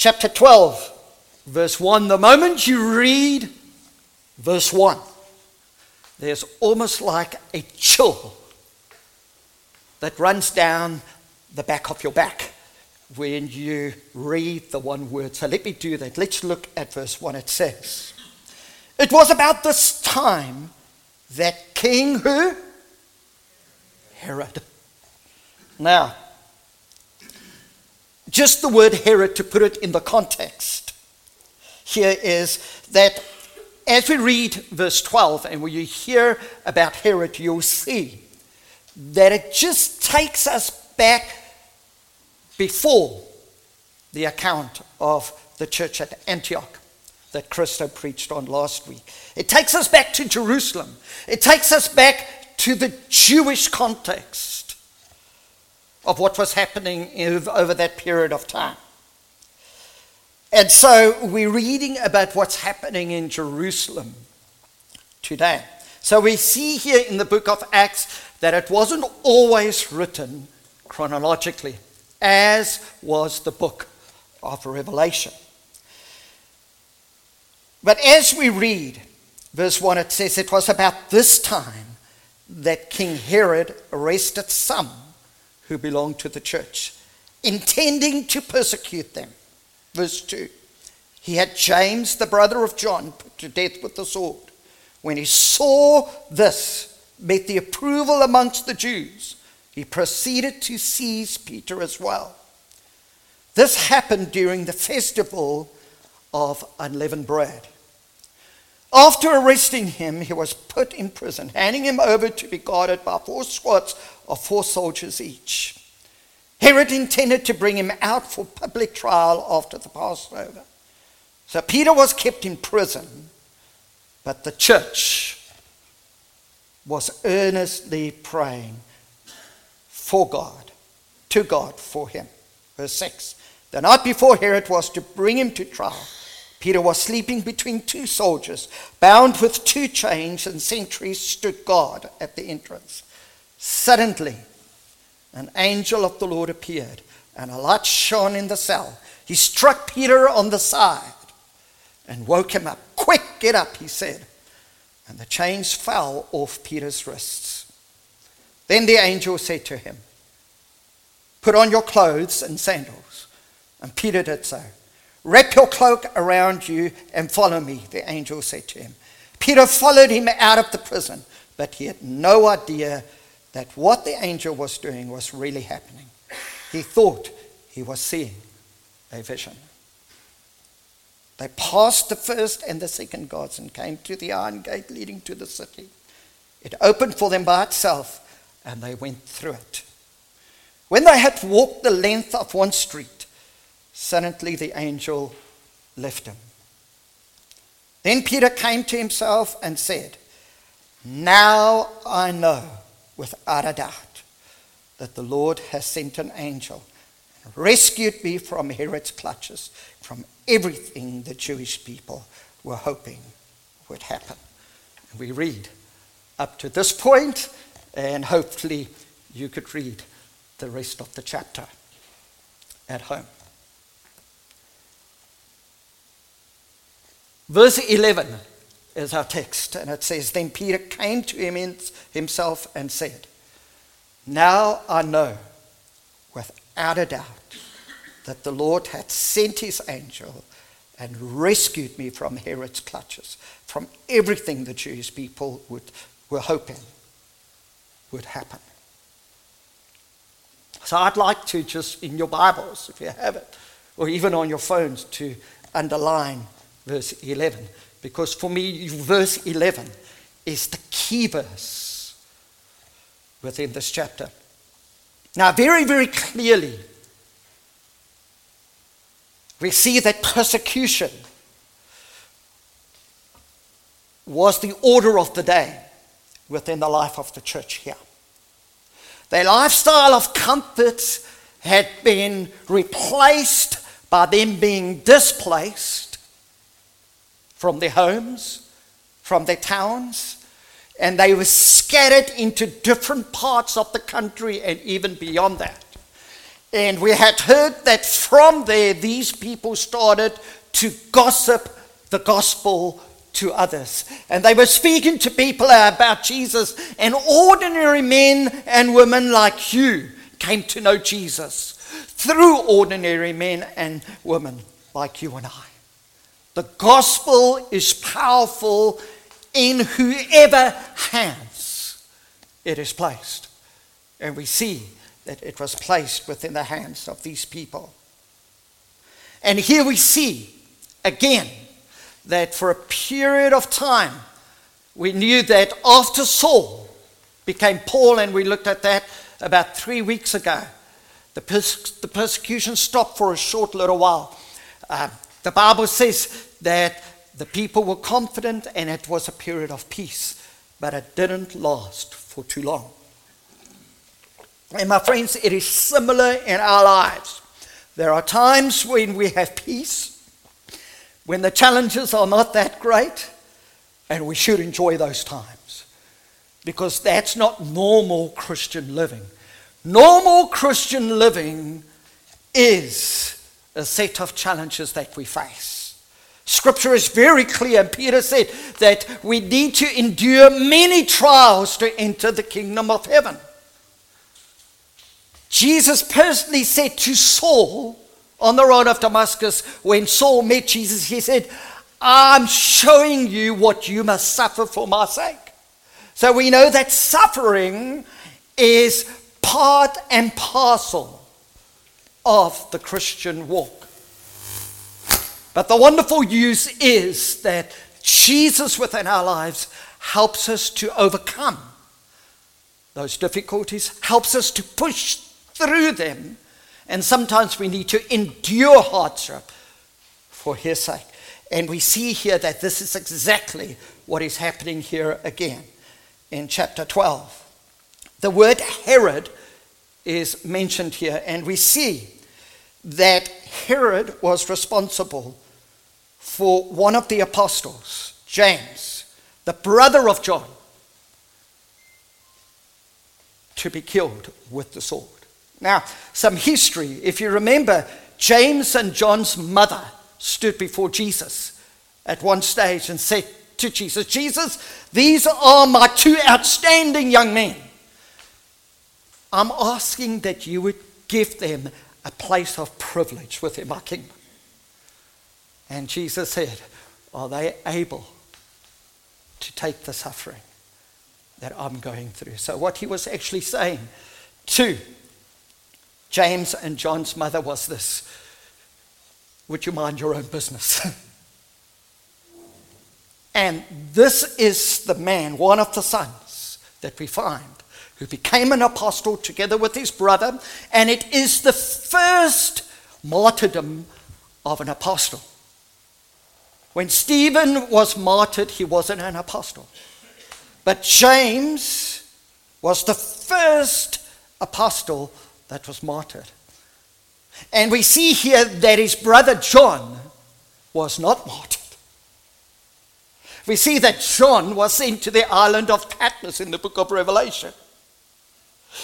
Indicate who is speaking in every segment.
Speaker 1: chapter 12, verse 1. The moment you read verse 1, there's almost like a chill that runs down the back of your back when you read the one word. So let me do that. Let's look at verse 1. It says, It was about this time that King who? Herod. Now, just the word Herod to put it in the context here is that as we read verse 12 and when you hear about Herod, you'll see that it just takes us back before the account of the church at Antioch that Christo preached on last week. It takes us back to Jerusalem. It takes us back to the Jewish context of what was happening over that period of time. And so we're reading about what's happening in Jerusalem today. So we see here in the book of Acts that it wasn't always written chronologically, as was the book of Revelation. But as we read verse 1, it says, It was about this time that King Herod arrested some who belonged to the church, intending to persecute them. Verse 2 He had James, the brother of John, put to death with the sword. When he saw this, met the approval amongst the Jews, he proceeded to seize Peter as well. This happened during the festival of unleavened bread. After arresting him, he was put in prison, handing him over to be guarded by four squads of four soldiers each. Herod intended to bring him out for public trial after the Passover. So Peter was kept in prison, but the church was earnestly praying for God, to God for him. Verse 6 The night before Herod was to bring him to trial, Peter was sleeping between two soldiers, bound with two chains, and sentries stood guard at the entrance. Suddenly, an angel of the Lord appeared, and a light shone in the cell. He struck Peter on the side and woke him up. Quick, get up, he said. And the chains fell off Peter's wrists. Then the angel said to him, Put on your clothes and sandals. And Peter did so. Wrap your cloak around you and follow me, the angel said to him. Peter followed him out of the prison, but he had no idea that what the angel was doing was really happening. He thought he was seeing a vision. They passed the first and the second guards and came to the iron gate leading to the city. It opened for them by itself, and they went through it. When they had walked the length of one street, suddenly the angel left him. Then Peter came to himself and said, Now I know without a doubt that the Lord has sent an angel and rescued me from Herod's clutches, from everything the Jewish people were hoping would happen. And we read up to this point, and hopefully you could read the rest of the chapter at home. Verse 11 is our text, and it says Then Peter came to him himself and said, Now I know without a doubt that the Lord had sent his angel and rescued me from Herod's clutches, from everything the Jewish people would, were hoping would happen. So I'd like to just, in your Bibles, if you have it, or even on your phones, to underline verse 11 because for me, verse 11 is the key verse within this chapter. Now, very, very clearly, we see that persecution was the order of the day within the life of the church here. Their lifestyle of comfort had been replaced by them being displaced from their homes, from their towns, and they were scattered into different parts of the country and even beyond that. And we had heard that from there, these people started to gossip the gospel to others. And they were speaking to people about Jesus, and ordinary men and women like you came to know Jesus through ordinary men and women like you and I. The gospel is powerful in whoever hands it is placed. And we see that it was placed within the hands of these people. And here we see again that for a period of time, we knew that after Saul became Paul, and we looked at that about three weeks ago, the, pers- the persecution stopped for a short little while. Uh, the Bible says that the people were confident and it was a period of peace, but it didn't last for too long. And my friends, it is similar in our lives. There are times when we have peace, when the challenges are not that great, and we should enjoy those times because that's not normal Christian living. Normal Christian living is a set of challenges that we face. Scripture is very clear, and Peter said that we need to endure many trials to enter the kingdom of heaven. Jesus personally said to Saul on the road of Damascus, when Saul met Jesus, he said, I'm showing you what you must suffer for my sake. So we know that suffering is part and parcel of the Christian walk. But the wonderful news is that Jesus within our lives helps us to overcome those difficulties, helps us to push through them, and sometimes we need to endure hardship for His sake. And we see here that this is exactly what is happening here again in chapter 12. The word Herod is mentioned here, and we see that Herod was responsible for one of the apostles, James, the brother of John, to be killed with the sword. Now, some history. If you remember, James and John's mother stood before Jesus at one stage and said to Jesus, Jesus, these are my two outstanding young men. I'm asking that you would give them a place of privilege within my kingdom. And Jesus said, Are they able to take the suffering that I'm going through? So, what he was actually saying to James and John's mother was this Would you mind your own business? and this is the man, one of the sons that we find, who became an apostle together with his brother, and it is the first martyrdom of an apostle. When Stephen was martyred, he wasn't an apostle. But James was the first apostle that was martyred. And we see here that his brother John was not martyred. We see that John was sent to the island of Patmos in the book of Revelation.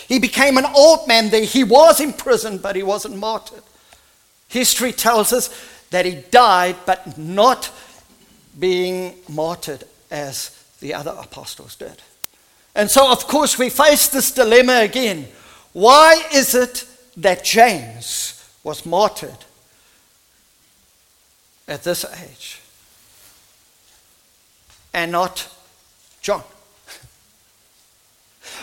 Speaker 1: He became an old man there. He was in prison, but he wasn't martyred. History tells us that he died, but not being martyred as the other apostles did. And so, of course, we face this dilemma again. Why is it that James was martyred at this age and not John?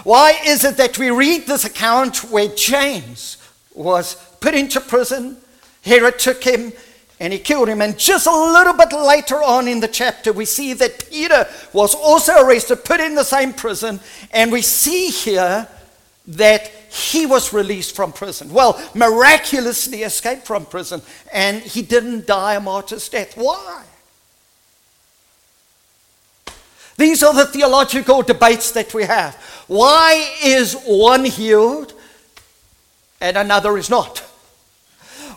Speaker 1: Why is it that we read this account where James was put into prison? Herod took him and he killed him. And just a little bit later on in the chapter, we see that Peter was also arrested, put in the same prison, and we see here that he was released from prison. Well, miraculously escaped from prison, and he didn't die a martyr's death. Why? These are the theological debates that we have. Why is one healed and another is not?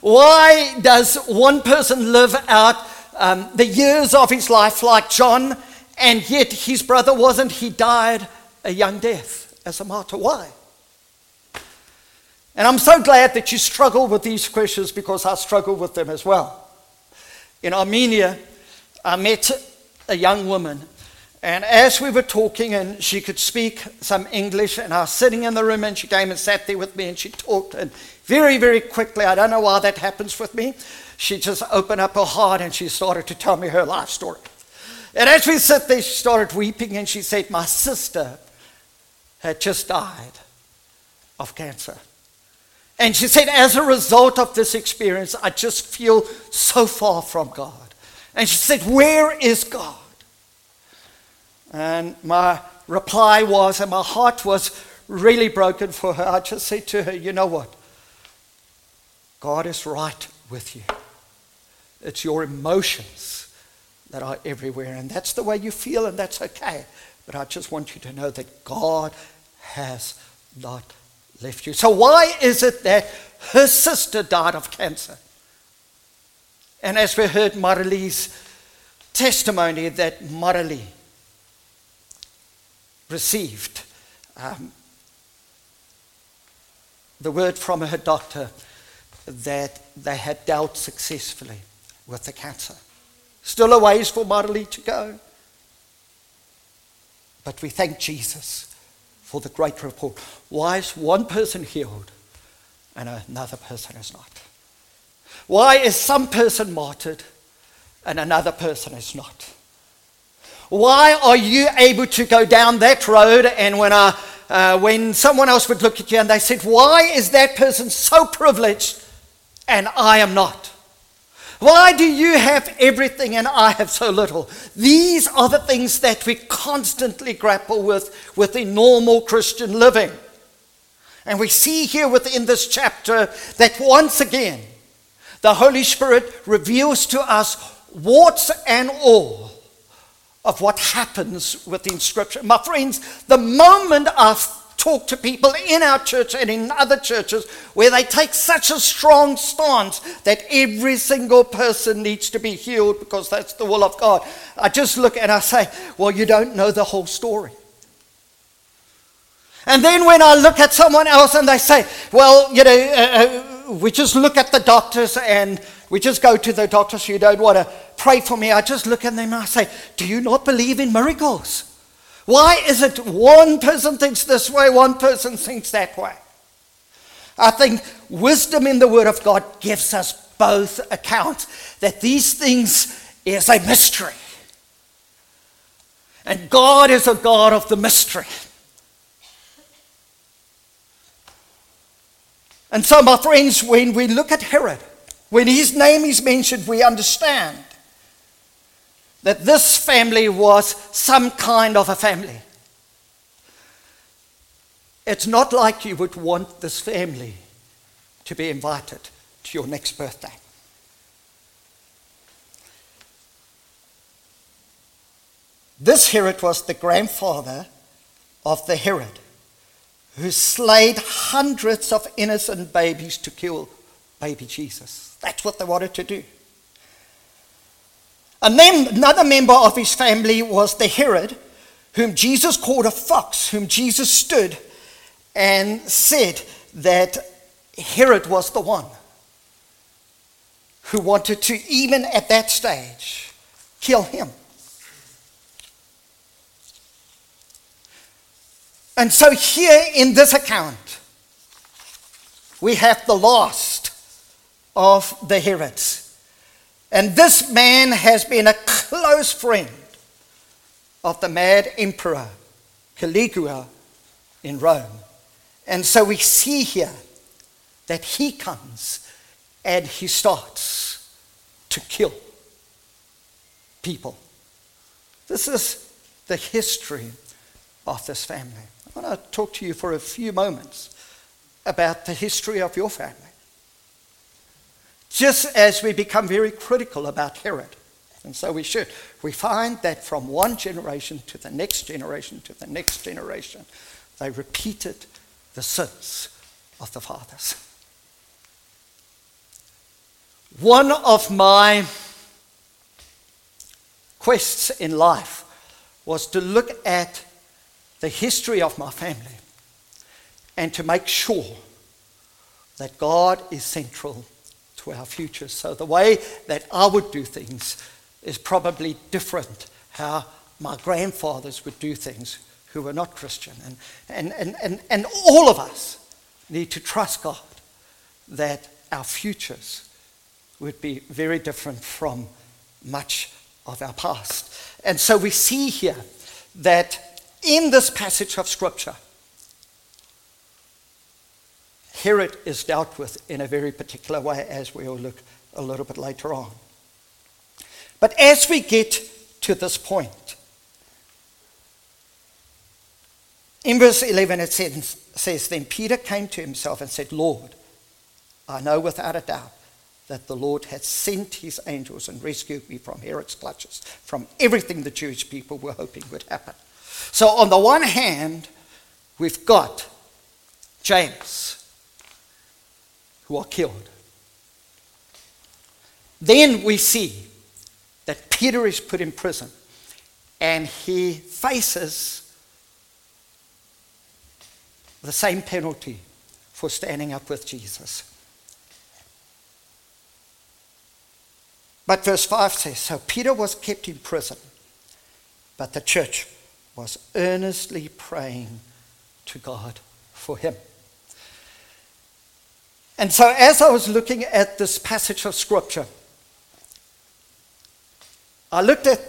Speaker 1: Why does one person live out um, the years of his life like John, and yet his brother wasn't? He died a young death as a martyr. Why? And I'm so glad that you struggle with these questions because I struggle with them as well. In Armenia, I met a young woman, and as we were talking, and she could speak some English, and I was sitting in the room, and she came and sat there with me, and she talked, and very, very quickly, I don't know why that happens with me, she just opened up her heart and she started to tell me her life story. And as we sat there, she started weeping, and she said, My sister had just died of cancer. And she said, as a result of this experience, I just feel so far from God. And she said, Where is God? And my reply was, and my heart was really broken for her. I just said to her, You know what? God is right with you. It's your emotions that are everywhere. And that's the way you feel, and that's okay. But I just want you to know that God has not left you. So, why is it that her sister died of cancer? And as we heard Marilee's testimony, that Marilee received um, the word from her doctor that they had dealt successfully with the cancer. Still a ways for Marilee to go. But we thank Jesus for the great report. Why is one person healed and another person is not? Why is some person martyred and another person is not? Why are you able to go down that road and when, I, uh, when someone else would look at you and they said, Why is that person so privileged and I am not? Why do you have everything and I have so little? These are the things that we constantly grapple with within normal Christian living. And we see here within this chapter that once again, the Holy Spirit reveals to us warts and all of what happens within Scripture. My friends, the moment I've talk to people in our church and in other churches where they take such a strong stance that every single person needs to be healed because that's the will of God. I just look and I say, well, you don't know the whole story. And then when I look at someone else and they say, well, you know, uh, uh, we just look at the doctors and we just go to the doctors, you don't want to pray for me. I just look at them and I say, do you not believe in miracles? Why is it one person thinks this way, one person thinks that way? I think wisdom in the Word of God gives us both accounts that these things is a mystery. And God is a God of the mystery. And so, my friends, when we look at Herod, when his name is mentioned, we understand that this family was some kind of a family. It's not like you would want this family to be invited to your next birthday. This Herod was the grandfather of the Herod who slayed hundreds of innocent babies to kill baby Jesus. That's what they wanted to do. And then another member of his family was the Herod, whom Jesus called a fox, whom Jesus stood and said that Herod was the one who wanted to, even at that stage, kill him. And so, here in this account, we have the last of the Herods. And this man has been a close friend of the mad emperor Caligula in Rome. And so we see here that he comes and he starts to kill people. This is the history of this family. I want to talk to you for a few moments about the history of your family just as we become very critical about Herod. And so we should. We find that from one generation to the next generation to the next generation, they repeated the sins of the fathers. One of my quests in life was to look at the history of my family and to make sure that God is central to our future. So the way that I would do things is probably different how my grandfathers would do things who were not Christian. And, and, and, and, and all of us need to trust God that our futures would be very different from much of our past. And so we see here that in this passage of Scripture, Herod is dealt with in a very particular way, as we will look a little bit later on. But as we get to this point, in verse 11 it says, says, Then Peter came to himself and said, Lord, I know without a doubt that the Lord has sent his angels and rescued me from Herod's clutches, from everything the Jewish people were hoping would happen. So, on the one hand, we've got James, who are killed. Then we see that Peter is put in prison and he faces the same penalty for standing up with Jesus. But verse 5 says So Peter was kept in prison, but the church was earnestly praying to God for him. And so, as I was looking at this passage of Scripture, I looked at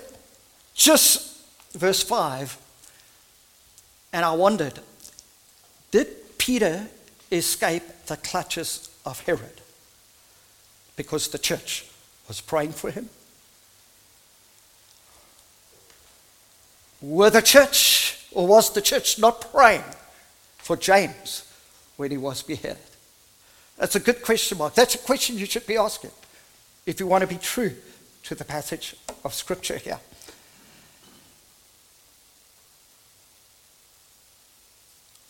Speaker 1: just verse 5 and I wondered did Peter escape the clutches of Herod? Because the church was praying for him? Were the church, or was the church not praying for James when he was beheaded? That's a good question mark. That's a question you should be asking if you want to be true to the passage of Scripture here.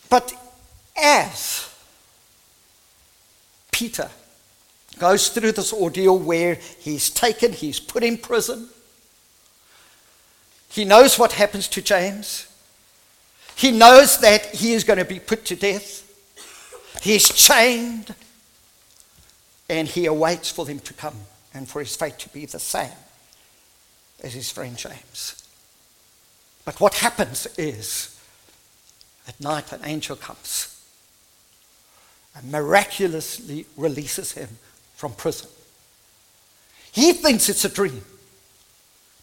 Speaker 1: But as Peter goes through this ordeal where he's taken, he's put in prison, he knows what happens to James, he knows that he is going to be put to death, he's chained, and he awaits for them to come and for his fate to be the same as his friend James. But what happens is, at night, an angel comes and miraculously releases him from prison. He thinks it's a dream,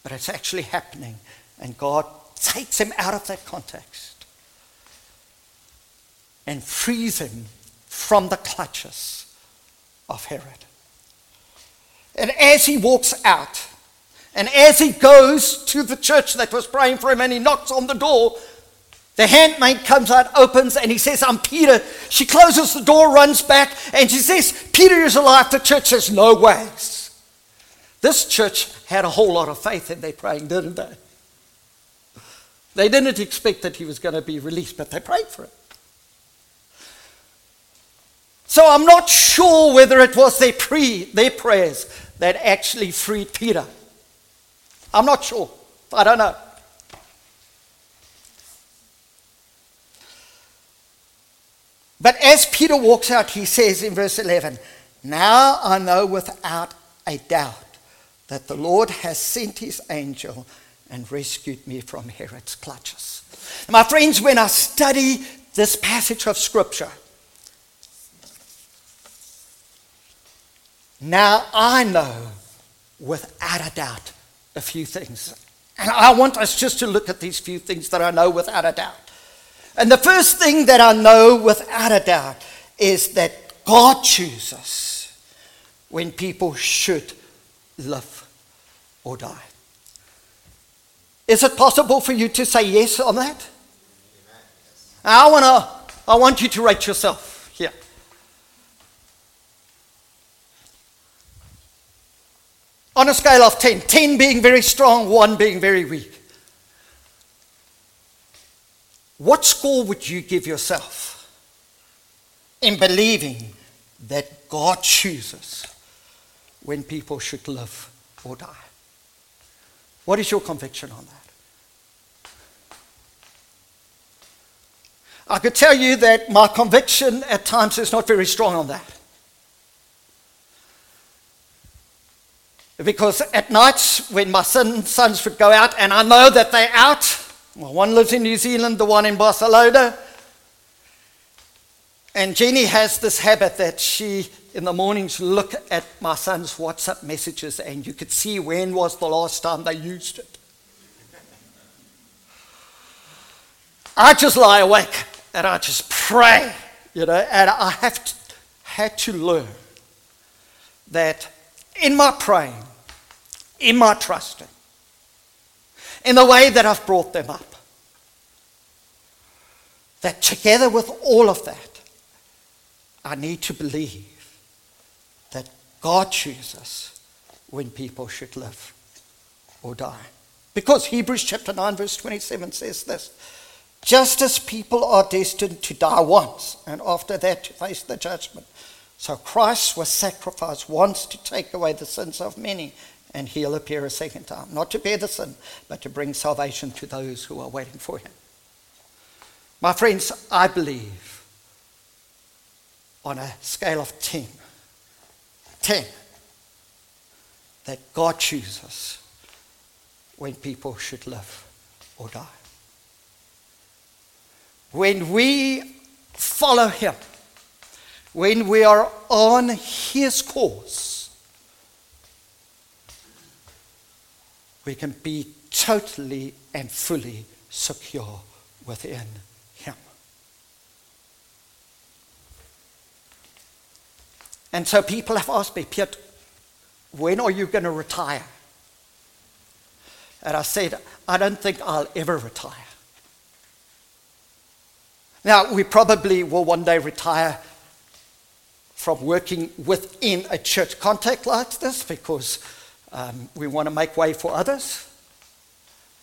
Speaker 1: but it's actually happening, and God takes him out of that context and frees him from the clutches of Herod. And as he walks out, and as he goes to the church that was praying for him and he knocks on the door, the handmaid comes out, opens, and he says, I'm Peter. She closes the door, runs back, and she says, Peter is alive. The church says, No ways. This church had a whole lot of faith in their praying, didn't they? They didn't expect that he was going to be released, but they prayed for him. So I'm not sure whether it was their, pre, their prayers that actually freed Peter. I'm not sure. I don't know. But as Peter walks out, he says in verse 11, Now I know without a doubt that the Lord has sent his angel and rescued me from Herod's clutches. My friends, when I study this passage of Scripture, now I know without a doubt a few things. And I want us just to look at these few things that I know without a doubt. And the first thing that I know without a doubt is that God chooses when people should live or die. Is it possible for you to say yes on that? I, wanna, I want you to rate yourself here. On a scale of 10, 10 being very strong, 1 being very weak. What score would you give yourself in believing that God chooses when people should live or die? What is your conviction on that? I could tell you that my conviction at times is not very strong on that. Because at nights when my son, sons would go out, and I know that they're out, well, one lives in New Zealand, the one in Barcelona. And Jenny has this habit that she, in the mornings, look at my son's WhatsApp messages, and you could see when was the last time they used it. I just lie awake and I just pray, you know, and I have to, had to learn that in my praying, in my trusting, in the way that I've brought them up, that together with all of that, I need to believe that God chooses when people should live or die. Because Hebrews chapter 9, verse 27 says this just as people are destined to die once and after that to face the judgment. So Christ was sacrificed once to take away the sins of many, and he'll appear a second time, not to bear the sin, but to bring salvation to those who are waiting for him. My friends, I believe on a scale of 10, 10, that God chooses when people should live or die when we follow Him, when we are on His course, we can be totally and fully secure within Him. And so people have asked me, Piet, when are you going to retire? And I said, I don't think I'll ever retire. Now, we probably will one day retire from working within a church context like this because um, we want to make way for others.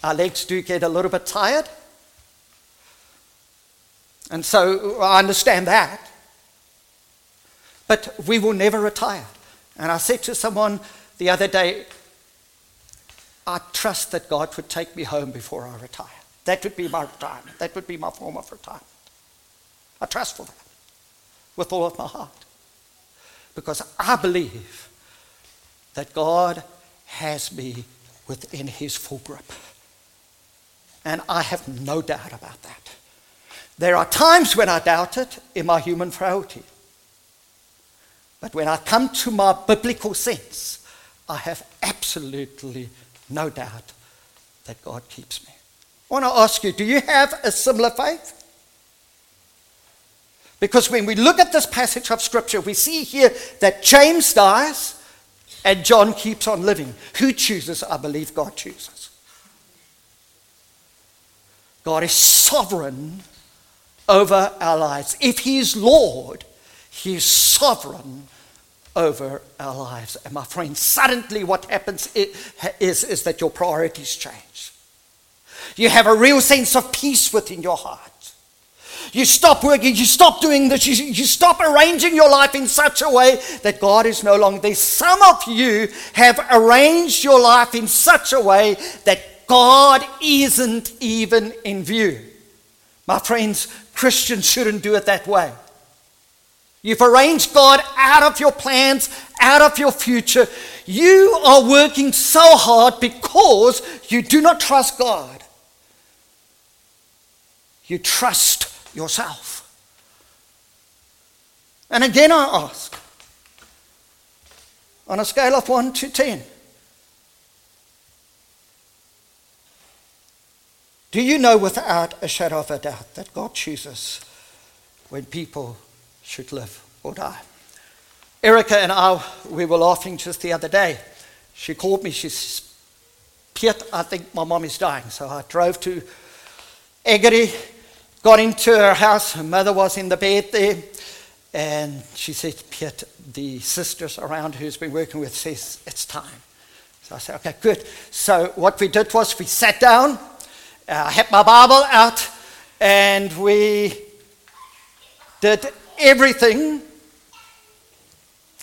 Speaker 1: Our legs do get a little bit tired. And so I understand that. But we will never retire. And I said to someone the other day, I trust that God would take me home before I retire. That would be my retirement. That would be my form of retirement. I trust for that with all of my heart. Because I believe that God has me within his full grip. And I have no doubt about that. There are times when I doubt it in my human frailty. But when I come to my biblical sense, I have absolutely no doubt that God keeps me. I want to ask you do you have a similar faith? Because when we look at this passage of Scripture, we see here that James dies and John keeps on living. Who chooses? I believe God chooses. God is sovereign over our lives. If He is Lord, He is sovereign over our lives. And my friend, suddenly what happens is, is that your priorities change. You have a real sense of peace within your heart. You stop working, you stop doing this, you, you stop arranging your life in such a way that God is no longer there. Some of you have arranged your life in such a way that God isn't even in view. My friends, Christians shouldn't do it that way. You've arranged God out of your plans, out of your future. You are working so hard because you do not trust God. You trust yourself. And again, I ask on a scale of 1 to 10, do you know without a shadow of a doubt that God chooses when people should live or die? Erica and I, we were laughing just the other day. She called me, she says, Piet, I think my mom is dying. So I drove to Eggery Got into her house, her mother was in the bed there, and she said, Piet, the sisters around who's been working with says it's time. So I said, okay, good. So what we did was we sat down, I uh, had my Bible out, and we did everything.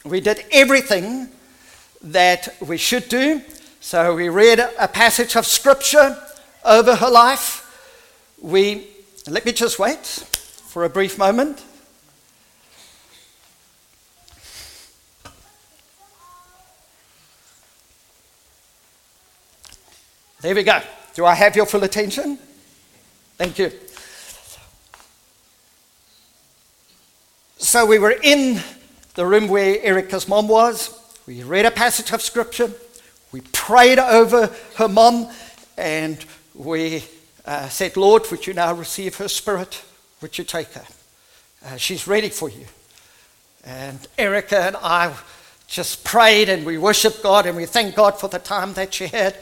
Speaker 1: We did everything that we should do. So we read a passage of scripture over her life. We let me just wait for a brief moment. There we go. Do I have your full attention? Thank you. So we were in the room where Erica's mom was. We read a passage of scripture. We prayed over her mom and we uh, said, Lord, would you now receive her spirit? Would you take her? Uh, she's ready for you. And Erica and I just prayed and we worshiped God and we thanked God for the time that she had.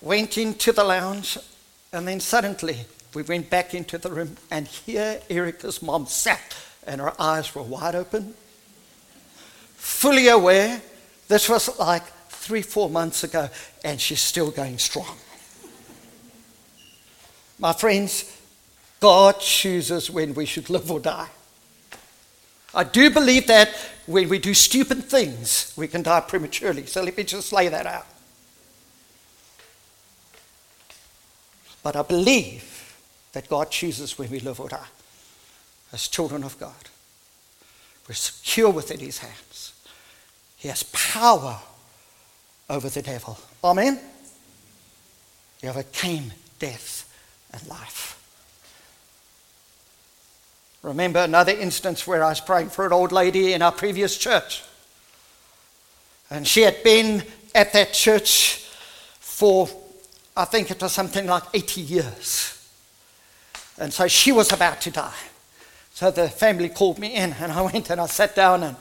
Speaker 1: Went into the lounge and then suddenly we went back into the room and here Erica's mom sat and her eyes were wide open, fully aware. This was like three, four months ago and she's still going strong. My friends, God chooses when we should live or die. I do believe that when we do stupid things, we can die prematurely. So let me just lay that out. But I believe that God chooses when we live or die as children of God. We're secure within His hands. He has power over the devil. Amen? He overcame death and life. Remember another instance where I was praying for an old lady in our previous church. And she had been at that church for, I think it was something like 80 years. And so she was about to die. So the family called me in, and I went and I sat down and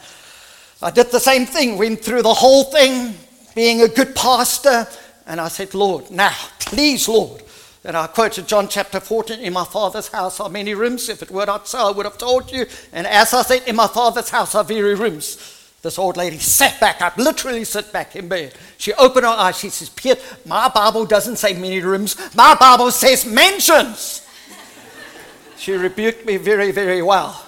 Speaker 1: I did the same thing, went through the whole thing, being a good pastor. And I said, Lord, now, please, Lord, and I quoted John chapter 14 In my Father's house are many rooms. If it were not so, I would have told you. And as I said, In my Father's house are very rooms. This old lady sat back up, literally sat back in bed. She opened her eyes. She says, Piet, my Bible doesn't say many rooms. My Bible says mansions. she rebuked me very, very well.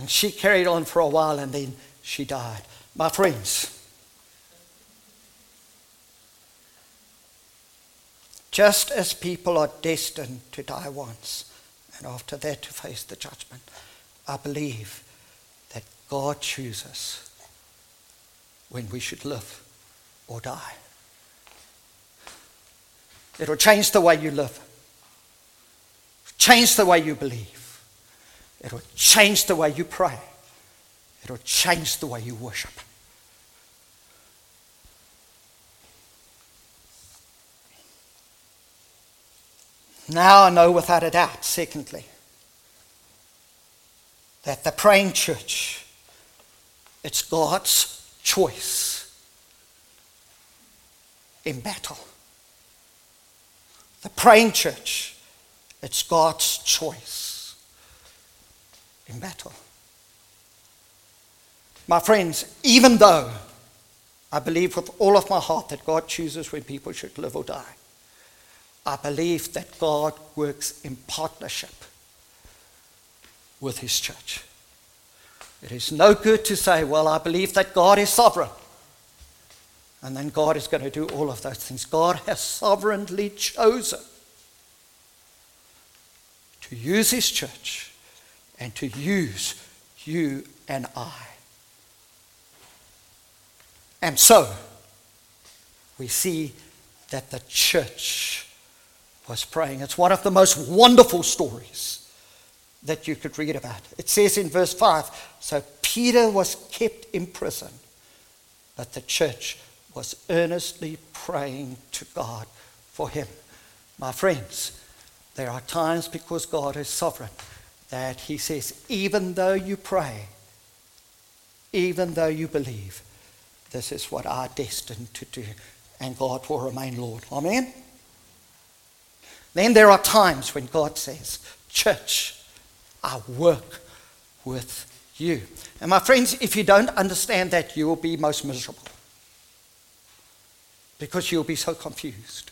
Speaker 1: And she carried on for a while and then she died. My friends, just as people are destined to die once and after that to face the judgment, I believe that God chooses when we should live or die. It'll change the way you live, change the way you believe, it'll change the way you pray, it'll change the way you worship. Now I know without a doubt, secondly, that the praying church, it's God's choice in battle. The praying church, it's God's choice in battle. My friends, even though I believe with all of my heart that God chooses when people should live or die, I believe that God works in partnership with His church. It is no good to say, well, I believe that God is sovereign. And then God is going to do all of those things. God has sovereignly chosen to use His church and to use you and I. And so, we see that the church was praying. It's one of the most wonderful stories that you could read about. It says in verse 5 So Peter was kept in prison, but the church was earnestly praying to God for him. My friends, there are times because God is sovereign that he says, even though you pray, even though you believe, this is what I'm destined to do, and God will remain Lord. Amen? Then there are times when God says, Church, I work with you. And my friends, if you don't understand that, you will be most miserable because you'll be so confused.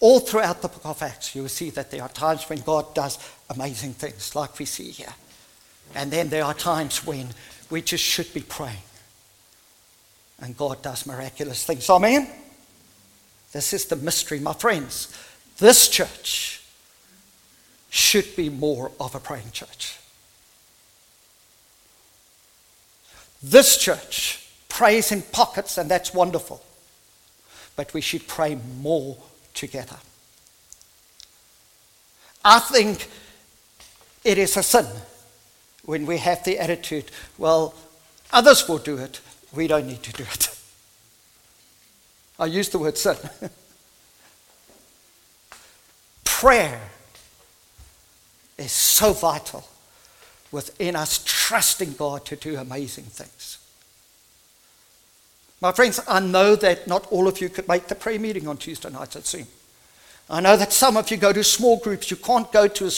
Speaker 1: All throughout the book of Acts, you will see that there are times when God does amazing things, like we see here. And then there are times when we just should be praying. And God does miraculous things. Amen? This is the mystery, my friends. This church should be more of a praying church. This church prays in pockets, and that's wonderful. but we should pray more together. I think it is a sin when we have the attitude, well, others will do it, we don't need to do it. I use the word sin. Prayer is so vital within us trusting God to do amazing things. My friends, I know that not all of you could make the prayer meeting on Tuesday nights at Zoom. I know that some of you go to small groups. You can't go to a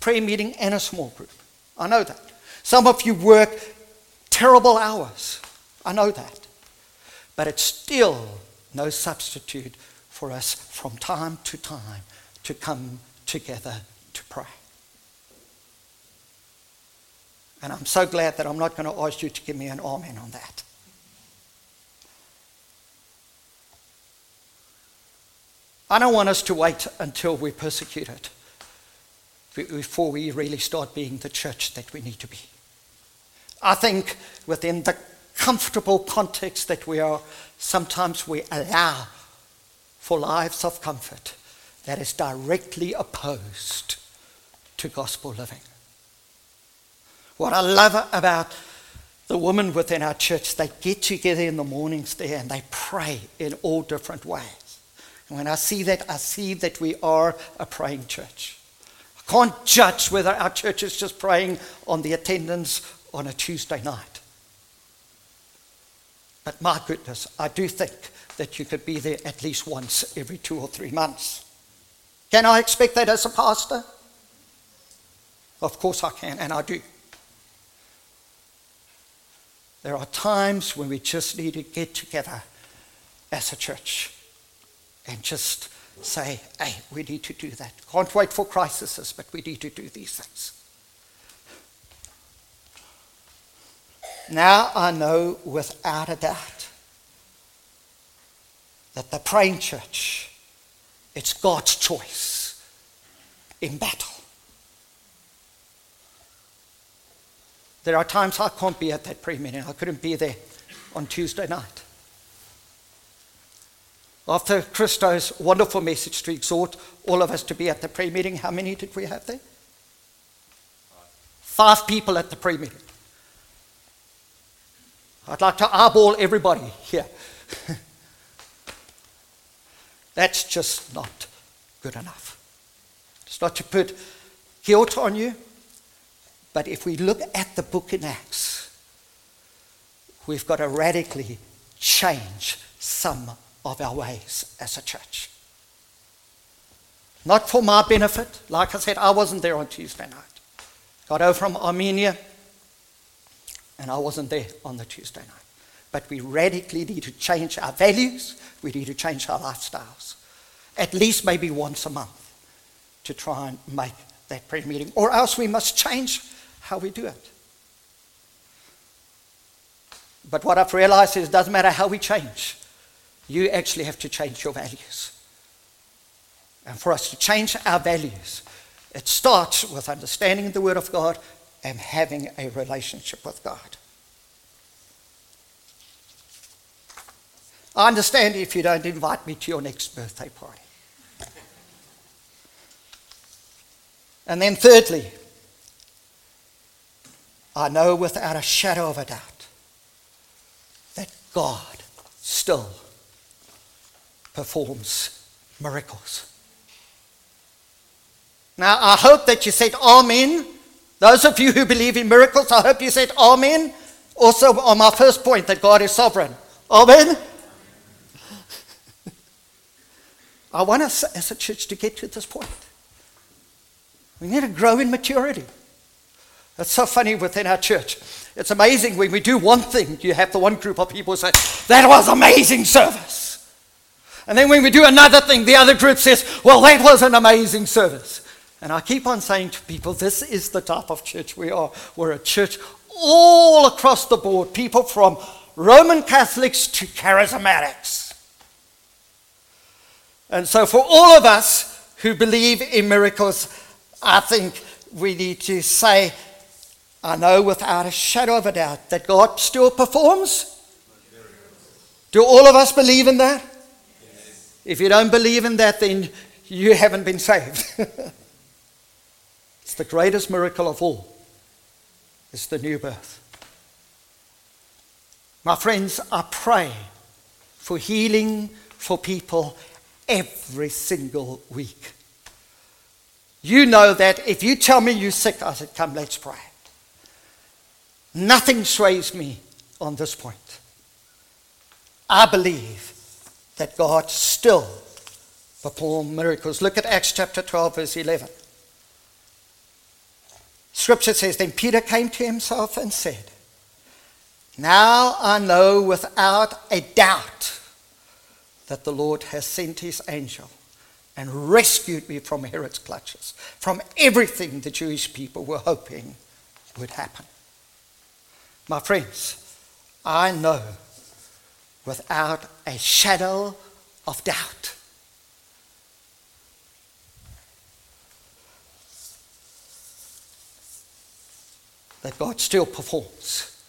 Speaker 1: prayer meeting and a small group. I know that. Some of you work terrible hours. I know that. But it's still no substitute for us from time to time to come together to pray. And I'm so glad that I'm not going to ask you to give me an amen on that. I don't want us to wait until we're persecuted before we really start being the church that we need to be. I think within the comfortable context that we are, sometimes we allow for lives of comfort that is directly opposed to gospel living. What I love about the women within our church, they get together in the mornings there and they pray in all different ways. And when I see that, I see that we are a praying church. I can't judge whether our church is just praying on the attendance on a Tuesday night. But my goodness, I do think that you could be there at least once every two or three months. Can I expect that as a pastor? Of course I can, and I do. There are times when we just need to get together as a church and just say, hey, we need to do that. Can't wait for crises, but we need to do these things. Now I know without a doubt that the praying church, it's God's choice in battle. There are times I can't be at that prayer meeting. I couldn't be there on Tuesday night. After Christo's wonderful message to exhort all of us to be at the prayer meeting, how many did we have there? Five people at the prayer meeting. I'd like to eyeball everybody here. That's just not good enough. It's not to put guilt on you, but if we look at the book in Acts, we've got to radically change some of our ways as a church. Not for my benefit. Like I said, I wasn't there on Tuesday night. Got over from Armenia and I wasn't there on the Tuesday night. But we radically need to change our values, we need to change our lifestyles. At least maybe once a month to try and make that prayer meeting, or else we must change how we do it. But what I've realized is it doesn't matter how we change, you actually have to change your values. And for us to change our values, it starts with understanding the Word of God am having a relationship with God. I understand if you don't invite me to your next birthday party. And then, thirdly, I know without a shadow of a doubt that God still performs miracles. Now, I hope that you said Amen those of you who believe in miracles, I hope you said Amen. Also, on my first point, that God is sovereign. Amen. I want us as a church to get to this point. We need to grow in maturity. It's so funny within our church. It's amazing when we do one thing, you have the one group of people say, That was amazing service. And then when we do another thing, the other group says, Well, that was an amazing service. And I keep on saying to people, this is the type of church we are. We're a church all across the board, people from Roman Catholics to charismatics. And so, for all of us who believe in miracles, I think we need to say, I know without a shadow of a doubt that God still performs. Do all of us believe in that? If you don't believe in that, then you haven't been saved. it's the greatest miracle of all. It's the new birth. My friends, I pray for healing for people every single week. You know that if you tell me you're sick, I said, Come, let's pray. Nothing sways me on this point. I believe that God still performs miracles. Look at Acts chapter 12, verse 11. Scripture says, Then Peter came to himself and said, Now I know without a doubt that the Lord has sent his angel and rescued me from Herod's clutches, from everything the Jewish people were hoping would happen. My friends, I know without a shadow of doubt that God still performs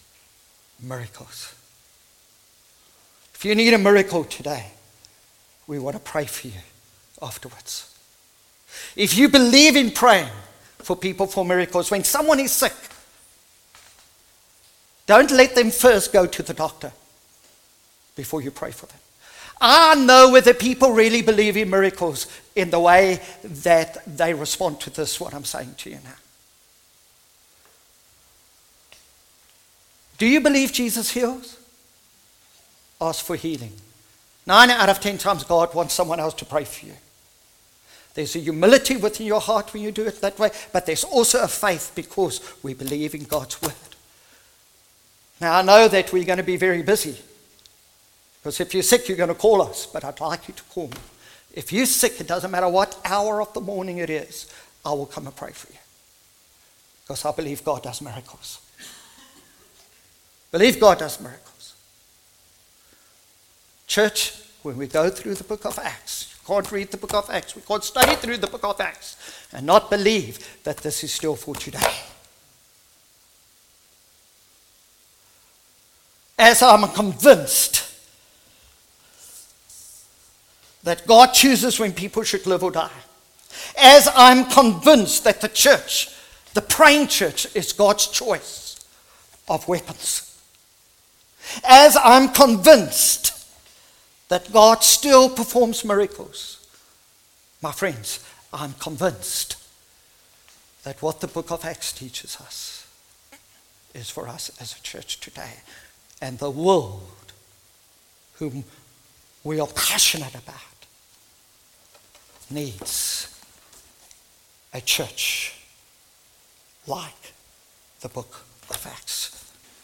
Speaker 1: miracles. If you need a miracle today, we want to pray for you afterwards. If you believe in praying for people for miracles, when someone is sick, don't let them first go to the doctor before you pray for them. I know whether people really believe in miracles in the way that they respond to this, what I'm saying to you now. Do you believe Jesus heals? Ask for healing. Nine out of ten times, God wants someone else to pray for you. There's a humility within your heart when you do it that way, but there's also a faith because we believe in God's word. Now, I know that we're going to be very busy because if you're sick, you're going to call us, but I'd like you to call me. If you're sick, it doesn't matter what hour of the morning it is, I will come and pray for you because I believe God does miracles. Believe God does miracles. Church, when we go through the book of Acts, can't read the book of Acts. We can't study through the book of Acts and not believe that this is still for today. As I'm convinced that God chooses when people should live or die, as I'm convinced that the church, the praying church, is God's choice of weapons, as I'm convinced that God still performs miracles. My friends, I'm convinced that what the book of Acts teaches us is for us as a church today. And the world, whom we are passionate about, needs a church like the book of Acts.